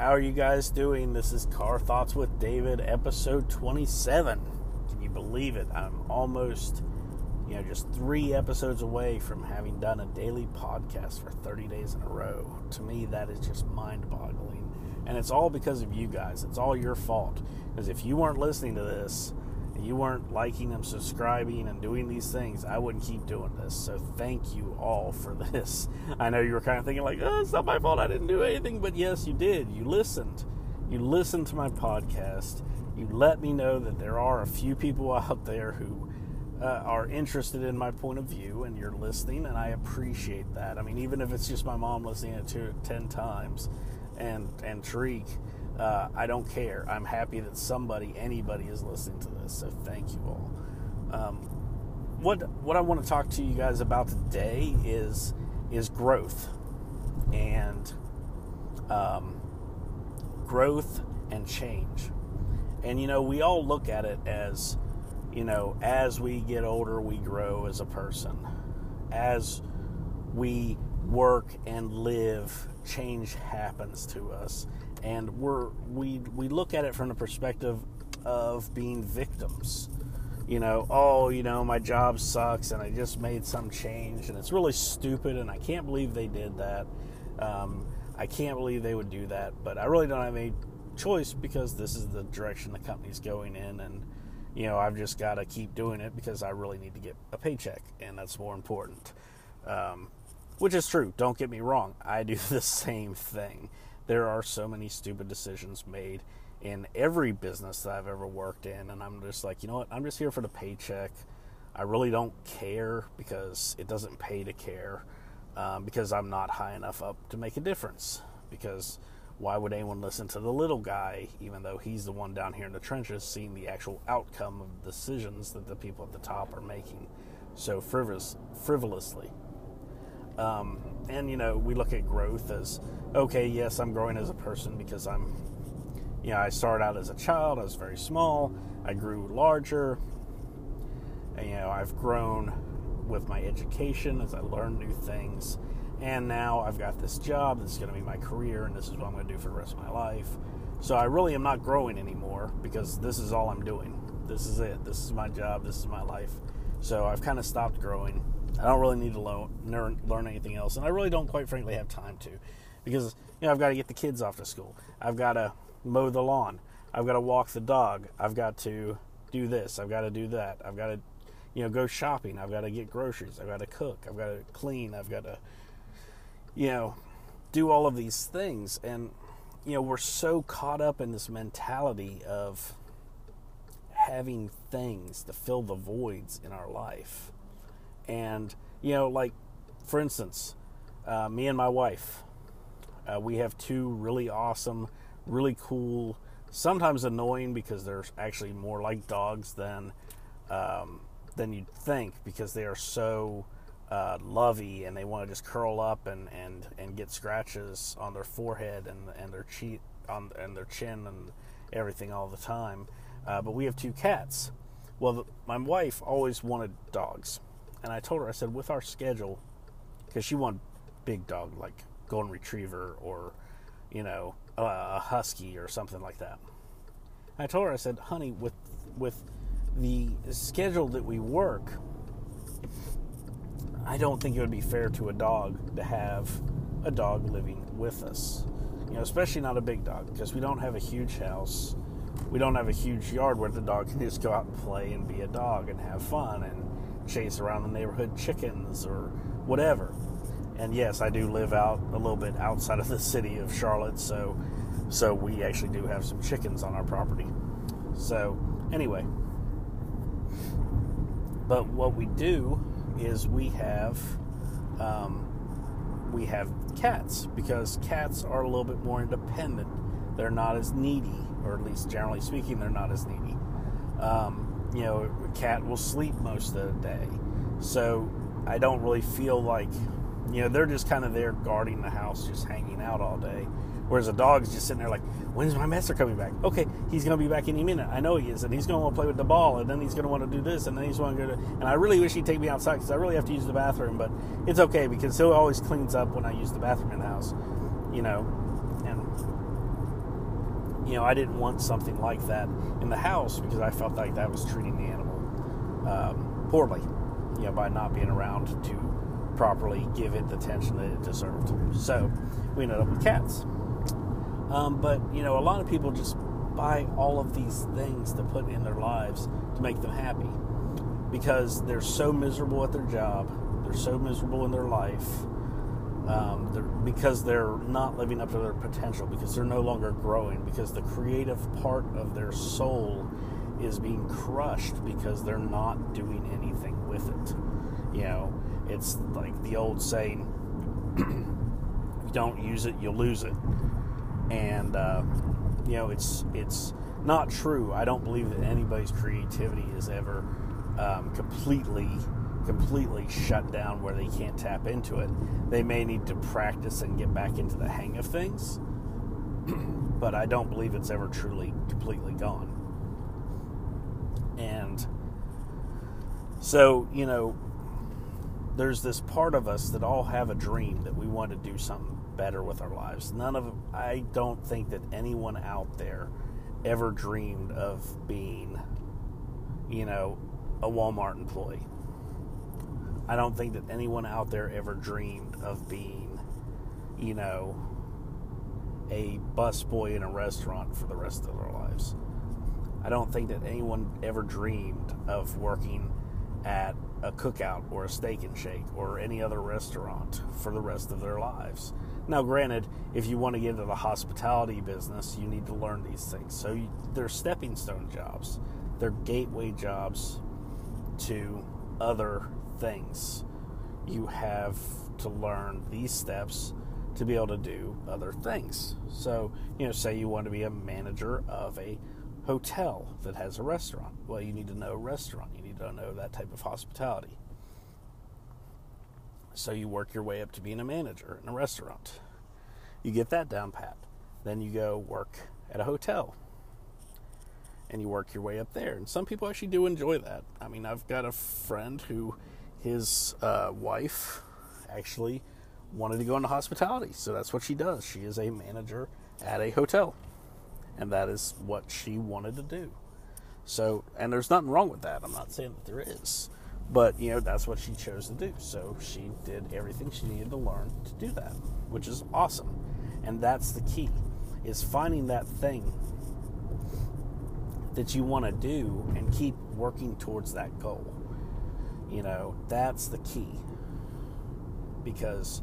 How are you guys doing? This is Car Thoughts with David, episode 27. Can you believe it? I'm almost, you know, just three episodes away from having done a daily podcast for 30 days in a row. To me, that is just mind boggling. And it's all because of you guys. It's all your fault. Because if you weren't listening to this, you weren't liking and subscribing and doing these things, I wouldn't keep doing this. So thank you all for this. I know you were kind of thinking like, oh, it's not my fault. I didn't do anything, but yes, you did. You listened. You listened to my podcast. You let me know that there are a few people out there who uh, are interested in my point of view, and you're listening, and I appreciate that. I mean, even if it's just my mom listening to it ten times, and and Tariq uh, I don't care. I'm happy that somebody, anybody, is listening to this. So thank you all. Um, what what I want to talk to you guys about today is is growth and um, growth and change. And you know, we all look at it as you know, as we get older, we grow as a person. As we work and live, change happens to us and we're we we look at it from the perspective of being victims. You know oh you know my job sucks and i just made some change and it's really stupid and i can't believe they did that. Um, i can't believe they would do that but i really don't have any choice because this is the direction the company's going in and you know i've just got to keep doing it because i really need to get a paycheck and that's more important. Um, which is true. Don't get me wrong. I do the same thing there are so many stupid decisions made in every business that I've ever worked in. And I'm just like, you know what? I'm just here for the paycheck. I really don't care because it doesn't pay to care um, because I'm not high enough up to make a difference. Because why would anyone listen to the little guy, even though he's the one down here in the trenches seeing the actual outcome of decisions that the people at the top are making so frivolous, frivolously? Um, and you know, we look at growth as okay, yes, I'm growing as a person because I'm, you know, I started out as a child, I was very small, I grew larger, and, you know, I've grown with my education as I learn new things, and now I've got this job that's going to be my career, and this is what I'm going to do for the rest of my life. So I really am not growing anymore because this is all I'm doing. This is it. This is my job. This is my life. So I've kind of stopped growing. I don't really need to learn, learn anything else, and I really don't, quite frankly, have time to because you know I've got to get the kids off to school. I've got to mow the lawn. I've got to walk the dog. I've got to do this. I've got to do that. I've got to you know go shopping. I've got to get groceries. I've got to cook. I've got to clean. I've got to you know do all of these things and you know we're so caught up in this mentality of having things to fill the voids in our life. And you know like for instance, uh, me and my wife, uh, we have two really awesome, really cool, sometimes annoying because they're actually more like dogs than um, than you'd think because they are so uh, lovey and they want to just curl up and, and, and get scratches on their forehead and, and their cheek on and their chin and everything all the time. Uh, but we have two cats. Well, the, my wife always wanted dogs, and I told her I said with our schedule because she wanted big dog like golden retriever or you know a husky or something like that. I told her I said, "Honey, with with the schedule that we work, I don't think it would be fair to a dog to have a dog living with us. You know, especially not a big dog because we don't have a huge house. We don't have a huge yard where the dog can just go out and play and be a dog and have fun and chase around the neighborhood chickens or whatever and yes, I do live out a little bit outside of the city of Charlotte, so so we actually do have some chickens on our property. So anyway, but what we do is we have um, we have cats because cats are a little bit more independent. They're not as needy, or at least generally speaking, they're not as needy. Um, you know, a cat will sleep most of the day, so I don't really feel like you know, they're just kind of there guarding the house, just hanging out all day. Whereas a dog's just sitting there like, when's my master coming back? Okay, he's going to be back any minute. I know he is. And he's going to want to play with the ball. And then he's going to want to do this. And then he's going to go to. And I really wish he'd take me outside because I really have to use the bathroom. But it's okay because he always cleans up when I use the bathroom in the house. You know. And you know, I didn't want something like that in the house because I felt like that was treating the animal um, poorly, you know, by not being around to properly give it the attention that it deserved. So we ended up with cats. Um, but, you know, a lot of people just buy all of these things to put in their lives to make them happy because they're so miserable at their job, they're so miserable in their life, um, they're, because they're not living up to their potential, because they're no longer growing, because the creative part of their soul is being crushed because they're not doing anything with it. You know, it's like the old saying, you don't use it, you'll lose it. And, uh, you know, it's, it's not true. I don't believe that anybody's creativity is ever um, completely completely shut down where they can't tap into it. They may need to practice and get back into the hang of things, but I don't believe it's ever truly completely gone. And so, you know, there's this part of us that all have a dream that we want to do something better with our lives. None of I don't think that anyone out there ever dreamed of being, you know, a Walmart employee. I don't think that anyone out there ever dreamed of being, you know, a busboy in a restaurant for the rest of their lives. I don't think that anyone ever dreamed of working at a cookout or a steak and shake or any other restaurant for the rest of their lives. Now, granted, if you want to get into the hospitality business, you need to learn these things. So you, they're stepping stone jobs, they're gateway jobs to other things. You have to learn these steps to be able to do other things. So, you know, say you want to be a manager of a hotel that has a restaurant. Well, you need to know restaurant. You need to know that type of hospitality. So you work your way up to being a manager in a restaurant. You get that down pat. Then you go work at a hotel. And you work your way up there. And some people actually do enjoy that. I mean, I've got a friend who his uh, wife actually wanted to go into hospitality. So that's what she does. She is a manager at a hotel. And that is what she wanted to do. So, and there's nothing wrong with that. I'm not saying that there is. But, you know, that's what she chose to do. So she did everything she needed to learn to do that, which is awesome. And that's the key, is finding that thing that you want to do and keep working towards that goal. You know, that's the key. Because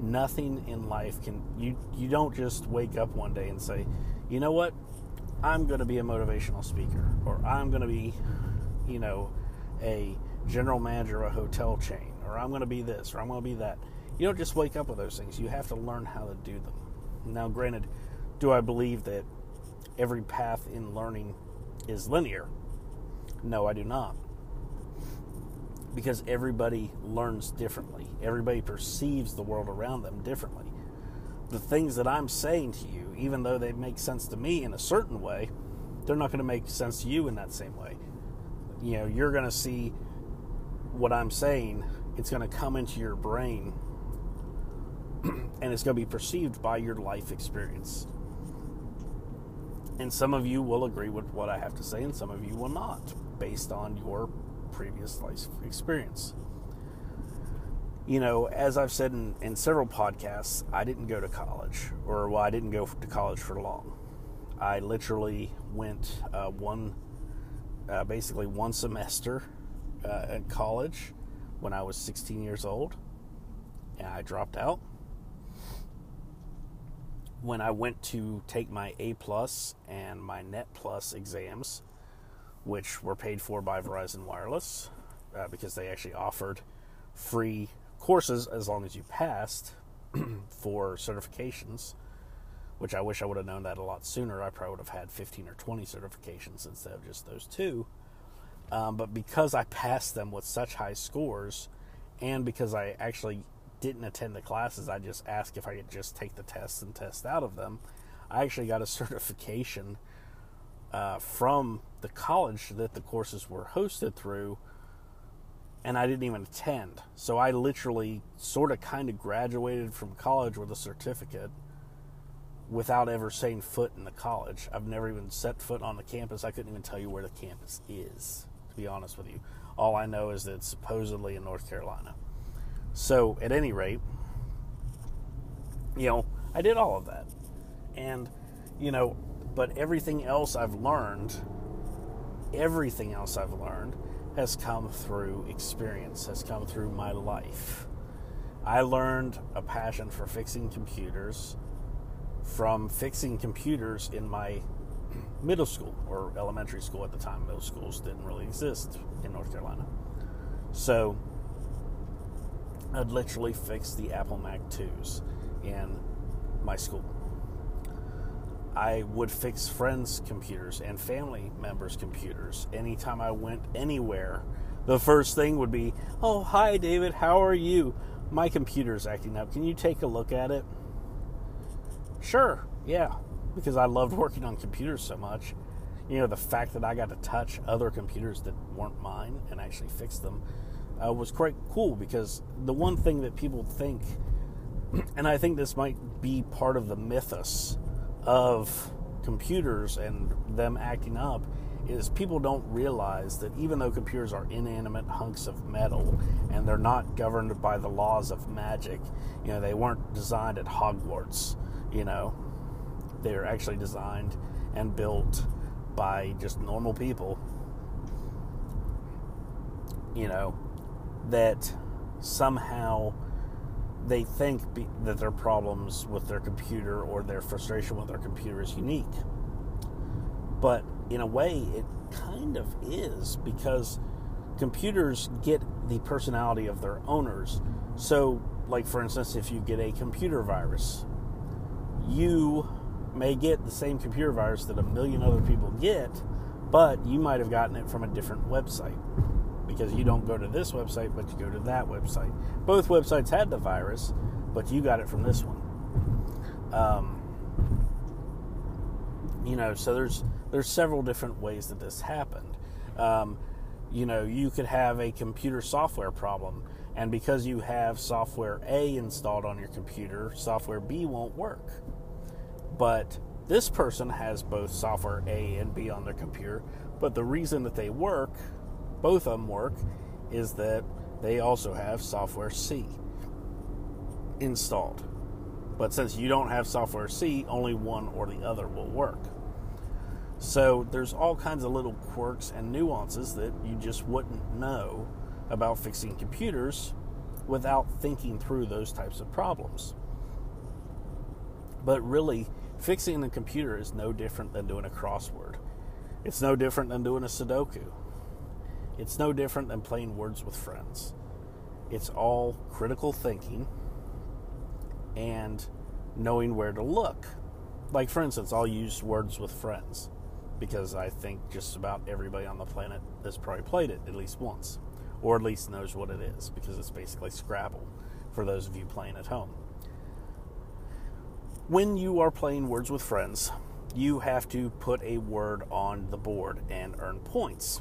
nothing in life can you you don't just wake up one day and say, "You know what? I'm going to be a motivational speaker or I'm going to be, you know, a general manager of a hotel chain or I'm going to be this or I'm going to be that." You don't just wake up with those things. You have to learn how to do them. Now, granted, do I believe that every path in learning is linear? No, I do not because everybody learns differently. Everybody perceives the world around them differently. The things that I'm saying to you, even though they make sense to me in a certain way, they're not going to make sense to you in that same way. You know, you're going to see what I'm saying, it's going to come into your brain and it's going to be perceived by your life experience. And some of you will agree with what I have to say, and some of you will not, based on your previous life experience. You know, as I've said in, in several podcasts, I didn't go to college, or well, I didn't go to college for long. I literally went uh, one, uh, basically one semester uh, at college when I was 16 years old, and I dropped out. When I went to take my A plus and my Net plus exams, which were paid for by Verizon Wireless uh, because they actually offered free courses as long as you passed for certifications, which I wish I would have known that a lot sooner. I probably would have had 15 or 20 certifications instead of just those two. Um, but because I passed them with such high scores, and because I actually didn't attend the classes, I just asked if I could just take the tests and test out of them. I actually got a certification uh, from the college that the courses were hosted through, and I didn't even attend. So I literally sort of kind of graduated from college with a certificate without ever setting foot in the college. I've never even set foot on the campus. I couldn't even tell you where the campus is, to be honest with you. All I know is that it's supposedly in North Carolina. So, at any rate, you know, I did all of that. And, you know, but everything else I've learned, everything else I've learned has come through experience, has come through my life. I learned a passion for fixing computers from fixing computers in my middle school or elementary school at the time. Middle schools didn't really exist in North Carolina. So I'd literally fix the Apple Mac 2s in my school. I would fix friends' computers and family members' computers anytime I went anywhere. The first thing would be, Oh, hi, David, how are you? My computer's acting up. Can you take a look at it? Sure, yeah, because I loved working on computers so much. You know, the fact that I got to touch other computers that weren't mine and actually fix them uh, was quite cool because the one thing that people think, and I think this might be part of the mythos of computers and them acting up is people don't realize that even though computers are inanimate hunks of metal and they're not governed by the laws of magic, you know, they weren't designed at Hogwarts, you know, they're actually designed and built by just normal people, you know, that somehow they think be, that their problems with their computer or their frustration with their computer is unique. But in a way, it kind of is because computers get the personality of their owners. So, like for instance, if you get a computer virus, you may get the same computer virus that a million other people get, but you might have gotten it from a different website because you don't go to this website, but you go to that website. Both websites had the virus, but you got it from this one. Um, you know, so there's there's several different ways that this happened. Um, you know, you could have a computer software problem, and because you have software A installed on your computer, software B won't work. But this person has both software A and B on their computer, but the reason that they work both of them work is that they also have software C installed. But since you don't have software C, only one or the other will work. So there's all kinds of little quirks and nuances that you just wouldn't know about fixing computers without thinking through those types of problems. But really, fixing a computer is no different than doing a crossword. It's no different than doing a Sudoku. It's no different than playing words with friends. It's all critical thinking and knowing where to look. Like, for instance, I'll use words with friends because I think just about everybody on the planet has probably played it at least once, or at least knows what it is because it's basically Scrabble for those of you playing at home. When you are playing words with friends, you have to put a word on the board and earn points.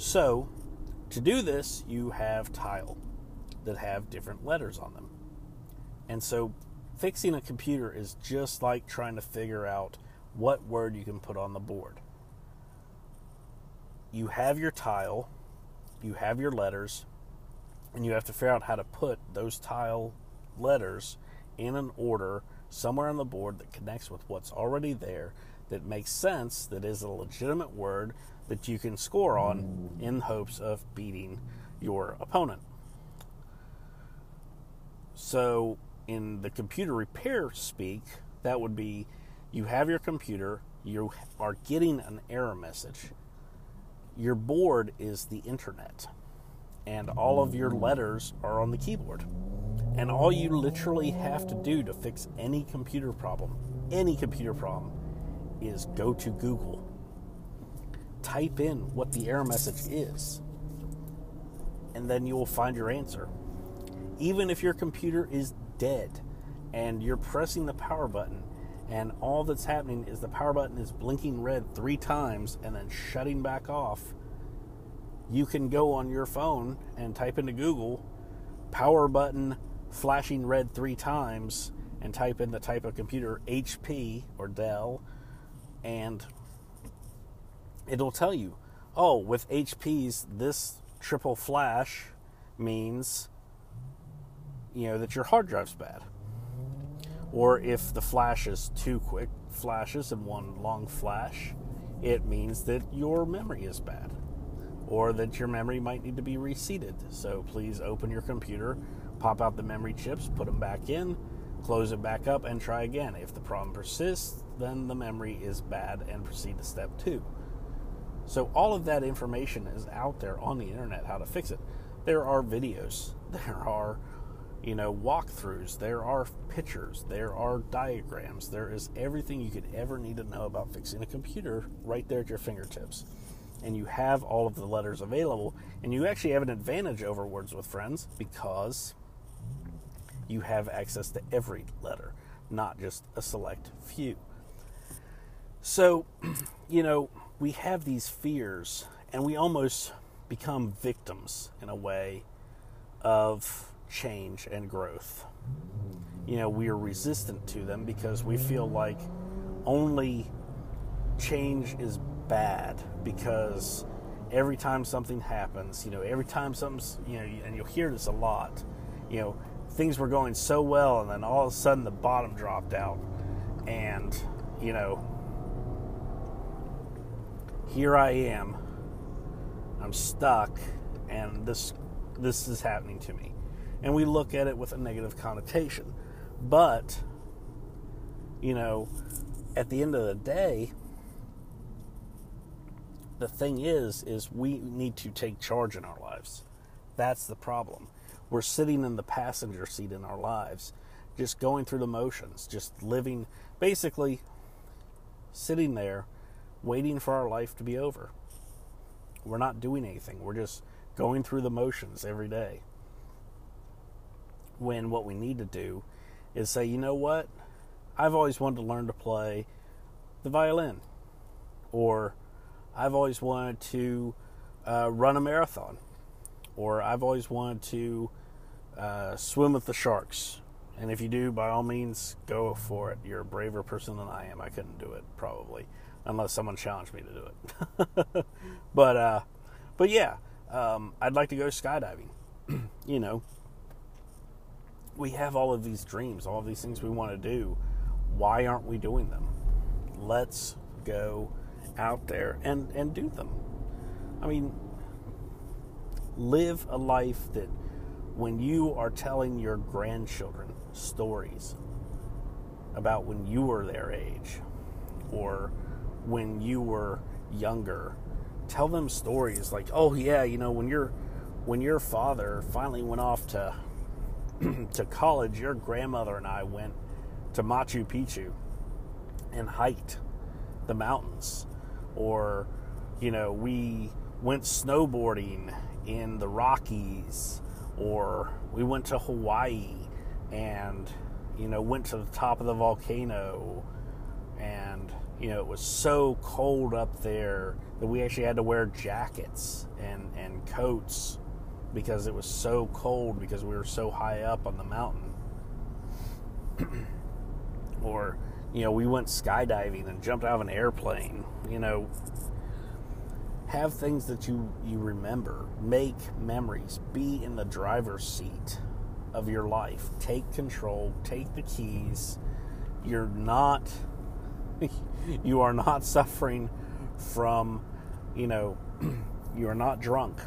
So, to do this, you have tile that have different letters on them. And so, fixing a computer is just like trying to figure out what word you can put on the board. You have your tile, you have your letters, and you have to figure out how to put those tile letters in an order somewhere on the board that connects with what's already there, that makes sense, that is a legitimate word, that you can score on in hopes of beating your opponent. So, in the computer repair speak, that would be you have your computer, you are getting an error message. Your board is the internet, and all of your letters are on the keyboard. And all you literally have to do to fix any computer problem, any computer problem, is go to Google type in what the error message is, and then you will find your answer. Even if your computer is dead and you're pressing the power button, and all that's happening is the power button is blinking red three times and then shutting back off, you can go on your phone and type into Google power button flashing red three times and type in the type of computer HP or Dell, and it'll tell you, oh, with HP's, this triple flash means, you know, that your hard drive's bad. Or if the flash is two quick flashes in one long flash, it means that your memory is bad or that your memory might need to be reseated. So please open your computer, pop out the memory chips, put them back in, close it back up, and try again. If the problem persists, then the memory is bad and proceed to step two. So all of that information is out there on the internet how to fix it. There are videos, there are you know walkthroughs, there are pictures, there are diagrams, there is everything you could ever need to know about fixing a computer right there at your fingertips and you have all of the letters available, and you actually have an advantage over Words with Friends because you have access to every letter, not just a select few. So, you know, we have these fears, and we almost become victims in a way of change and growth. You know, we are resistant to them because we feel like only change is bad because every time something happens, you know, every time something's, you know, and you'll hear this a lot, you know, things were going so well and then all of a sudden the bottom dropped out. And, you know, here I am. I'm stuck and this this is happening to me. And we look at it with a negative connotation. But you know, at the end of the day, the thing is is we need to take charge in our lives that's the problem we're sitting in the passenger seat in our lives just going through the motions just living basically sitting there waiting for our life to be over we're not doing anything we're just going through the motions every day when what we need to do is say you know what i've always wanted to learn to play the violin or I've always wanted to uh, run a marathon, or I've always wanted to uh, swim with the sharks. And if you do, by all means, go for it. You're a braver person than I am. I couldn't do it probably, unless someone challenged me to do it. but uh, but yeah, um, I'd like to go skydiving. you know, we have all of these dreams, all of these things we want to do. Why aren't we doing them? Let's go out there and, and do them. I mean, live a life that when you are telling your grandchildren stories about when you were their age or when you were younger, tell them stories like, oh yeah, you know, when your when your father finally went off to to college, your grandmother and I went to Machu Picchu and hiked the mountains. Or you know we went snowboarding in the Rockies or we went to Hawaii and you know went to the top of the volcano and you know it was so cold up there that we actually had to wear jackets and and coats because it was so cold because we were so high up on the mountain or you know, we went skydiving and jumped out of an airplane. You know, have things that you you remember. Make memories. Be in the driver's seat of your life. Take control. Take the keys. You're not. you are not suffering from. You know, you are not drunk.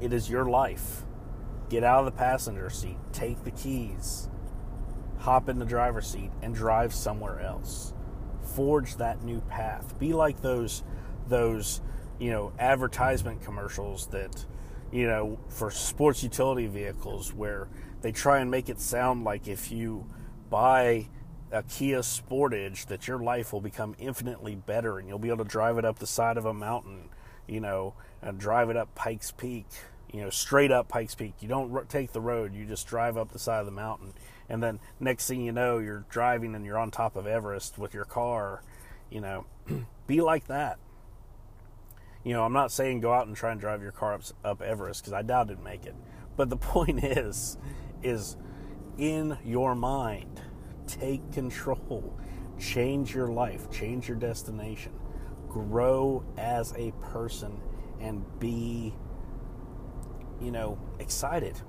It is your life. Get out of the passenger seat. Take the keys hop in the driver's seat and drive somewhere else. Forge that new path. Be like those those, you know, advertisement commercials that, you know, for sports utility vehicles where they try and make it sound like if you buy a Kia Sportage that your life will become infinitely better and you'll be able to drive it up the side of a mountain, you know, and drive it up Pikes Peak, you know, straight up Pikes Peak. You don't take the road, you just drive up the side of the mountain and then next thing you know you're driving and you're on top of Everest with your car you know be like that you know I'm not saying go out and try and drive your car up, up Everest because I doubt it'd make it but the point is is in your mind. Take control. Change your life. Change your destination. Grow as a person and be, you know, excited.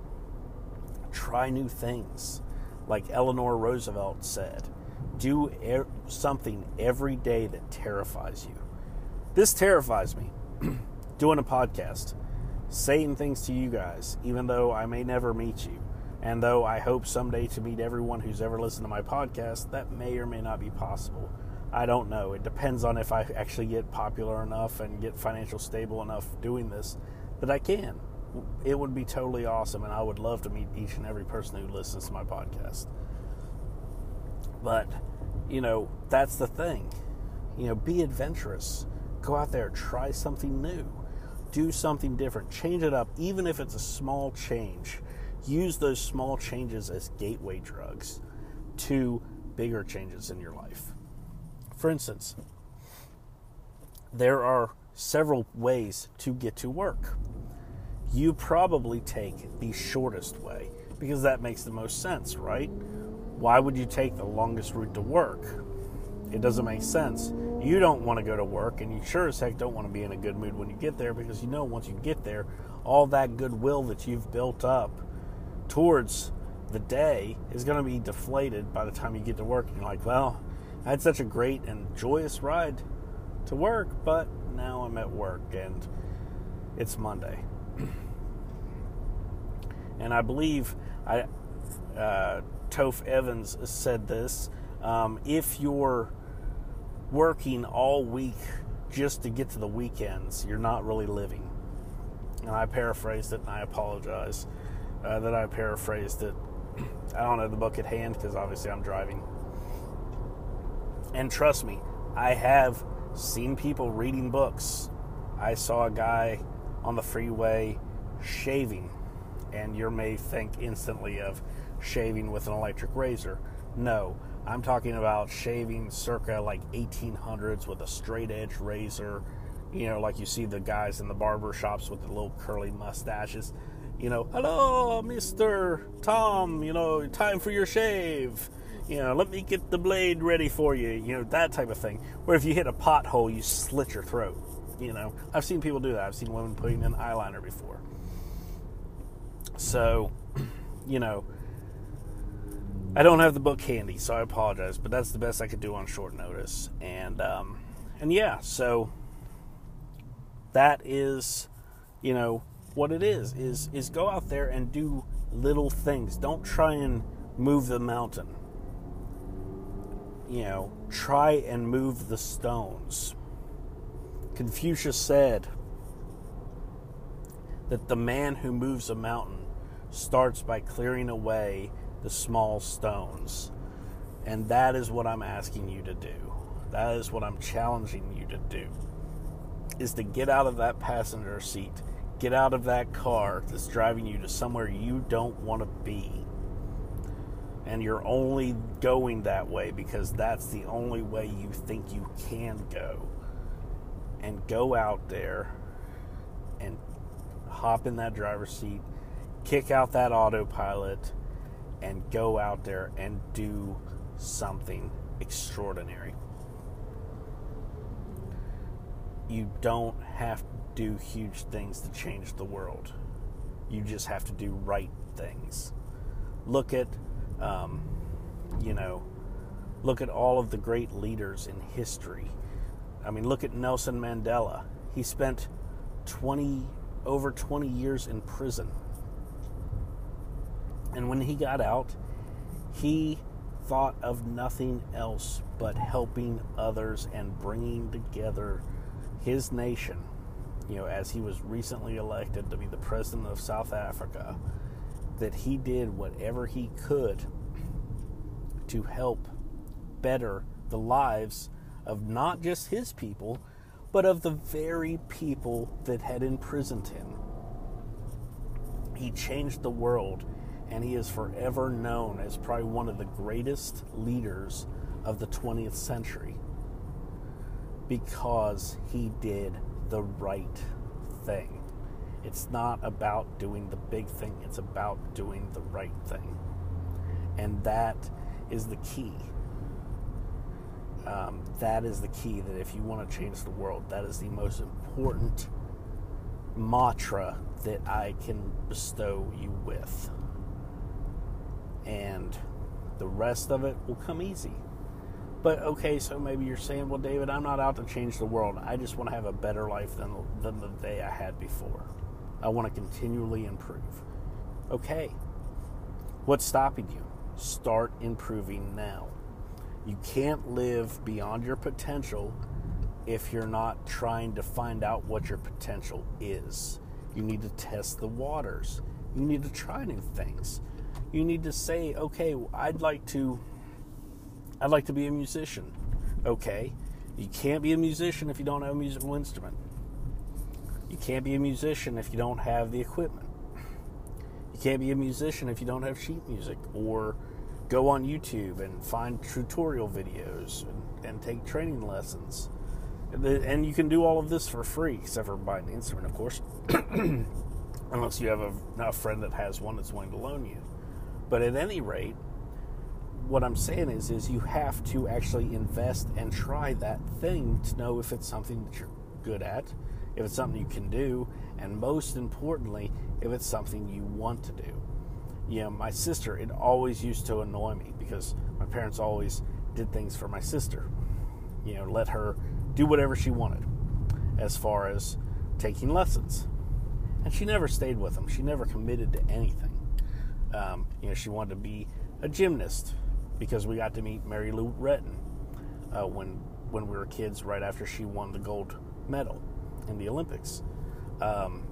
Try new things. Like Eleanor Roosevelt said, do er- something every day that terrifies you. This terrifies me. Doing a podcast, saying things to you guys, even though I may never meet you. And though I hope someday to meet everyone who's ever listened to my podcast, that may or may not be possible. I don't know. It depends on if I actually get popular enough and get financial stable enough doing this that I can. It would be totally awesome, and I would love to meet each and every person who listens to my podcast. But, you know, that's the thing. You know, be adventurous. Go out there, try something new, do something different, change it up, even if it's a small change. Use those small changes as gateway drugs to bigger changes in your life. For instance, there are several ways to get to work. You probably take the shortest way because that makes the most sense, right? Why would you take the longest route to work? It doesn't make sense. You don't want to go to work, and you sure as heck don't want to be in a good mood when you get there because you know once you get there, all that goodwill that you've built up towards the day is going to be deflated by the time you get to work. And you're like, well, I had such a great and joyous ride to work, but now I'm at work and it's Monday. and I believe I uh, Toph Evans said this. Um, if you're working all week just to get to the weekends, you're not really living. And I paraphrased it, and I apologize uh, that I paraphrased it. I don't have the book at hand because obviously I'm driving. And trust me, I have seen people reading books. I saw a guy on the freeway shaving, and you may think instantly of shaving with an electric razor. No, I'm talking about shaving circa like 1800s with a straight edge razor. You know, like you see the guys in the barber shops with the little curly mustaches. You know, hello, Mr. Tom, you know, time for your shave. You know, let me get the blade ready for you. You know, that type of thing. Where if you hit a pothole, you slit your throat. You know, I've seen people do that. I've seen women putting in eyeliner before. So, you know, I don't have the book handy, so I apologize, but that's the best I could do on short notice. And um, and yeah, so that is, you know, what it is is is go out there and do little things. Don't try and move the mountain. You know, try and move the stones. Confucius said that the man who moves a mountain starts by clearing away the small stones. And that is what I'm asking you to do. That is what I'm challenging you to do. Is to get out of that passenger seat. Get out of that car that's driving you to somewhere you don't want to be. And you're only going that way because that's the only way you think you can go. And go out there and hop in that driver's seat, kick out that autopilot, and go out there and do something extraordinary. You don't have do huge things to change the world. You just have to do right things. Look at, um, you know, look at all of the great leaders in history. I mean, look at Nelson Mandela. He spent 20 over 20 years in prison and when he got out, he thought of nothing else but helping others and bringing together his nation. You know, as he was recently elected to be the president of South Africa, that he did whatever he could to help better the lives of not just his people, but of the very people that had imprisoned him. He changed the world and he is forever known as probably one of the greatest leaders of the 20th century because he did the right thing. It's not about doing the big thing, it's about doing the right thing. And that is the key. Um, that is the key that if you want to change the world, that is the most important mantra that I can bestow you with. And the rest of it will come easy. But okay, so maybe you're saying, well, David, I'm not out to change the world. I just want to have a better life than, than the day I had before. I want to continually improve. Okay, what's stopping you? Start improving now. You can't live beyond your potential if you're not trying to find out what your potential is. You need to test the waters. You need to try new things. You need to say, okay, I'd like to I'd like to be a musician. Okay. You can't be a musician if you don't have a musical instrument. You can't be a musician if you don't have the equipment. You can't be a musician if you don't have sheet music or go on YouTube and find tutorial videos and, and take training lessons. And you can do all of this for free, except for buying the instrument, of course, unless you have a, a friend that has one that's willing to loan you. But at any rate, what I'm saying is, is you have to actually invest and try that thing to know if it's something that you're good at, if it's something you can do, and most importantly, if it's something you want to do. You know, my sister, it always used to annoy me because my parents always did things for my sister. You know, let her do whatever she wanted as far as taking lessons. And she never stayed with them. She never committed to anything. Um, you know, she wanted to be a gymnast because we got to meet Mary Lou Retton uh, when when we were kids, right after she won the gold medal in the Olympics. Um,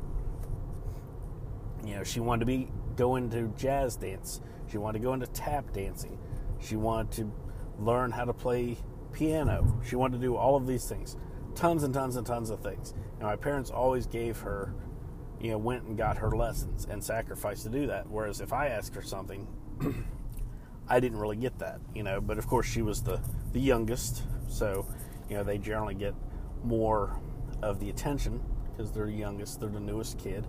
you know, she wanted to be go into jazz dance. She wanted to go into tap dancing. She wanted to learn how to play piano. She wanted to do all of these things, tons and tons and tons of things. And my parents always gave her, you know, went and got her lessons and sacrificed to do that. Whereas if I asked her something, I didn't really get that, you know. But of course, she was the the youngest, so you know they generally get more of the attention because they're the youngest, they're the newest kid,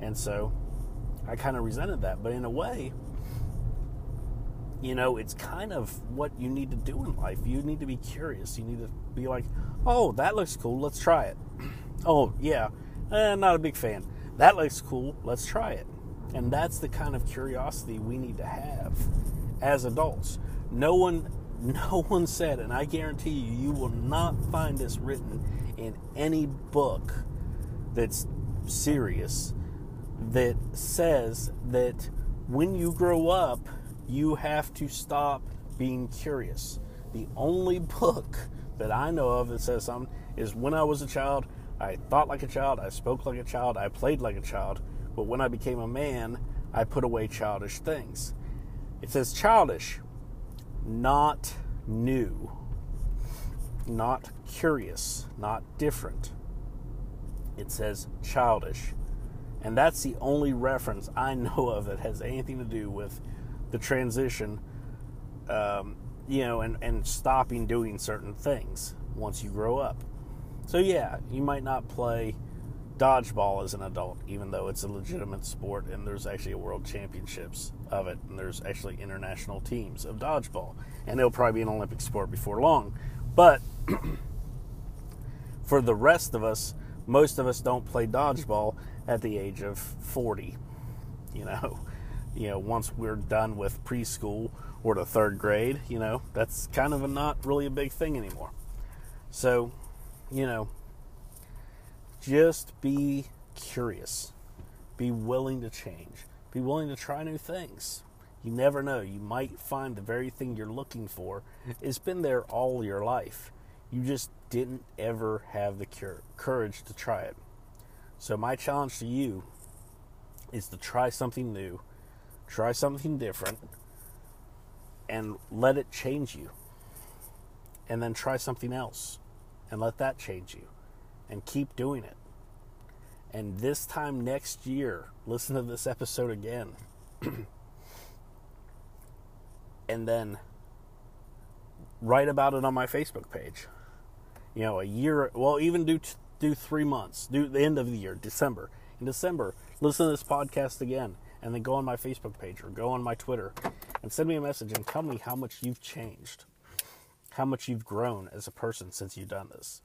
and so I kind of resented that. But in a way, you know, it's kind of what you need to do in life. You need to be curious. You need to be like, oh, that looks cool. Let's try it. oh, yeah, eh, not a big fan. That looks cool. Let's try it. And that's the kind of curiosity we need to have as adults. No one no one said, and I guarantee you, you will not find this written in any book that's serious that says that when you grow up, you have to stop being curious. The only book that I know of that says something is when I was a child, I thought like a child, I spoke like a child, I played like a child, but when I became a man, I put away childish things. It says childish, not new, not curious, not different. It says childish. And that's the only reference I know of that has anything to do with the transition, um, you know, and, and stopping doing certain things once you grow up. So, yeah, you might not play dodgeball as an adult, even though it's a legitimate sport and there's actually a world championships of it, and there's actually international teams of dodgeball, and it'll probably be an Olympic sport before long. But for the rest of us, most of us don't play dodgeball at the age of 40. You know, you know, once we're done with preschool or the third grade, you know, that's kind of a not really a big thing anymore. So, you know, just be curious. Be willing to change. Be willing to try new things. You never know. You might find the very thing you're looking for It's been there all your life. You just didn't ever have the cure, courage to try it. So, my challenge to you is to try something new, try something different, and let it change you. And then try something else and let that change you and keep doing it. And this time next year, listen to this episode again. and then write about it on my Facebook page. You know, a year, well, even do do 3 months, do the end of the year, December. In December, listen to this podcast again and then go on my Facebook page or go on my Twitter and send me a message and tell me how much you've changed, how much you've grown as a person since you've done this.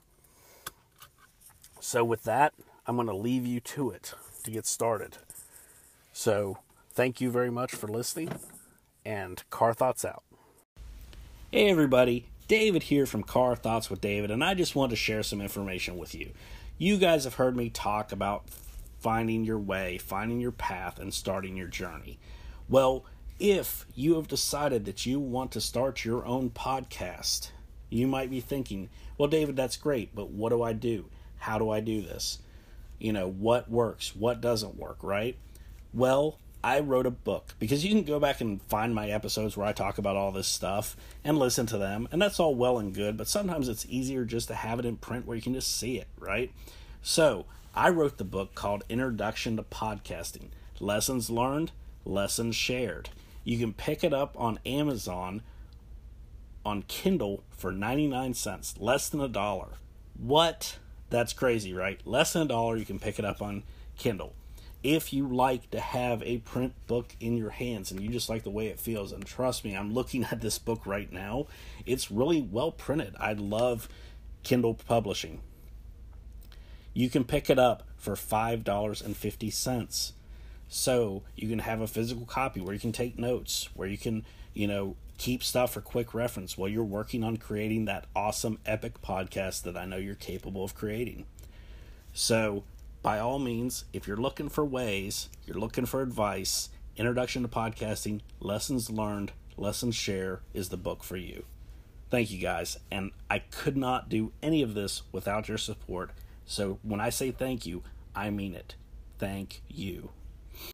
So, with that, I'm going to leave you to it to get started. So, thank you very much for listening, and Car Thoughts out. Hey, everybody. David here from Car Thoughts with David, and I just want to share some information with you. You guys have heard me talk about finding your way, finding your path, and starting your journey. Well, if you have decided that you want to start your own podcast, you might be thinking, well, David, that's great, but what do I do? How do I do this? You know, what works? What doesn't work, right? Well, I wrote a book because you can go back and find my episodes where I talk about all this stuff and listen to them, and that's all well and good, but sometimes it's easier just to have it in print where you can just see it, right? So, I wrote the book called Introduction to Podcasting Lessons Learned, Lessons Shared. You can pick it up on Amazon on Kindle for 99 cents, less than a dollar. What? That's crazy, right? Less than a dollar, you can pick it up on Kindle. If you like to have a print book in your hands and you just like the way it feels, and trust me, I'm looking at this book right now, it's really well printed. I love Kindle publishing. You can pick it up for $5.50. So you can have a physical copy where you can take notes, where you can, you know, keep stuff for quick reference while you're working on creating that awesome epic podcast that I know you're capable of creating. So, by all means, if you're looking for ways, you're looking for advice, Introduction to Podcasting, Lessons Learned, Lessons Share is the book for you. Thank you guys, and I could not do any of this without your support. So when I say thank you, I mean it. Thank you.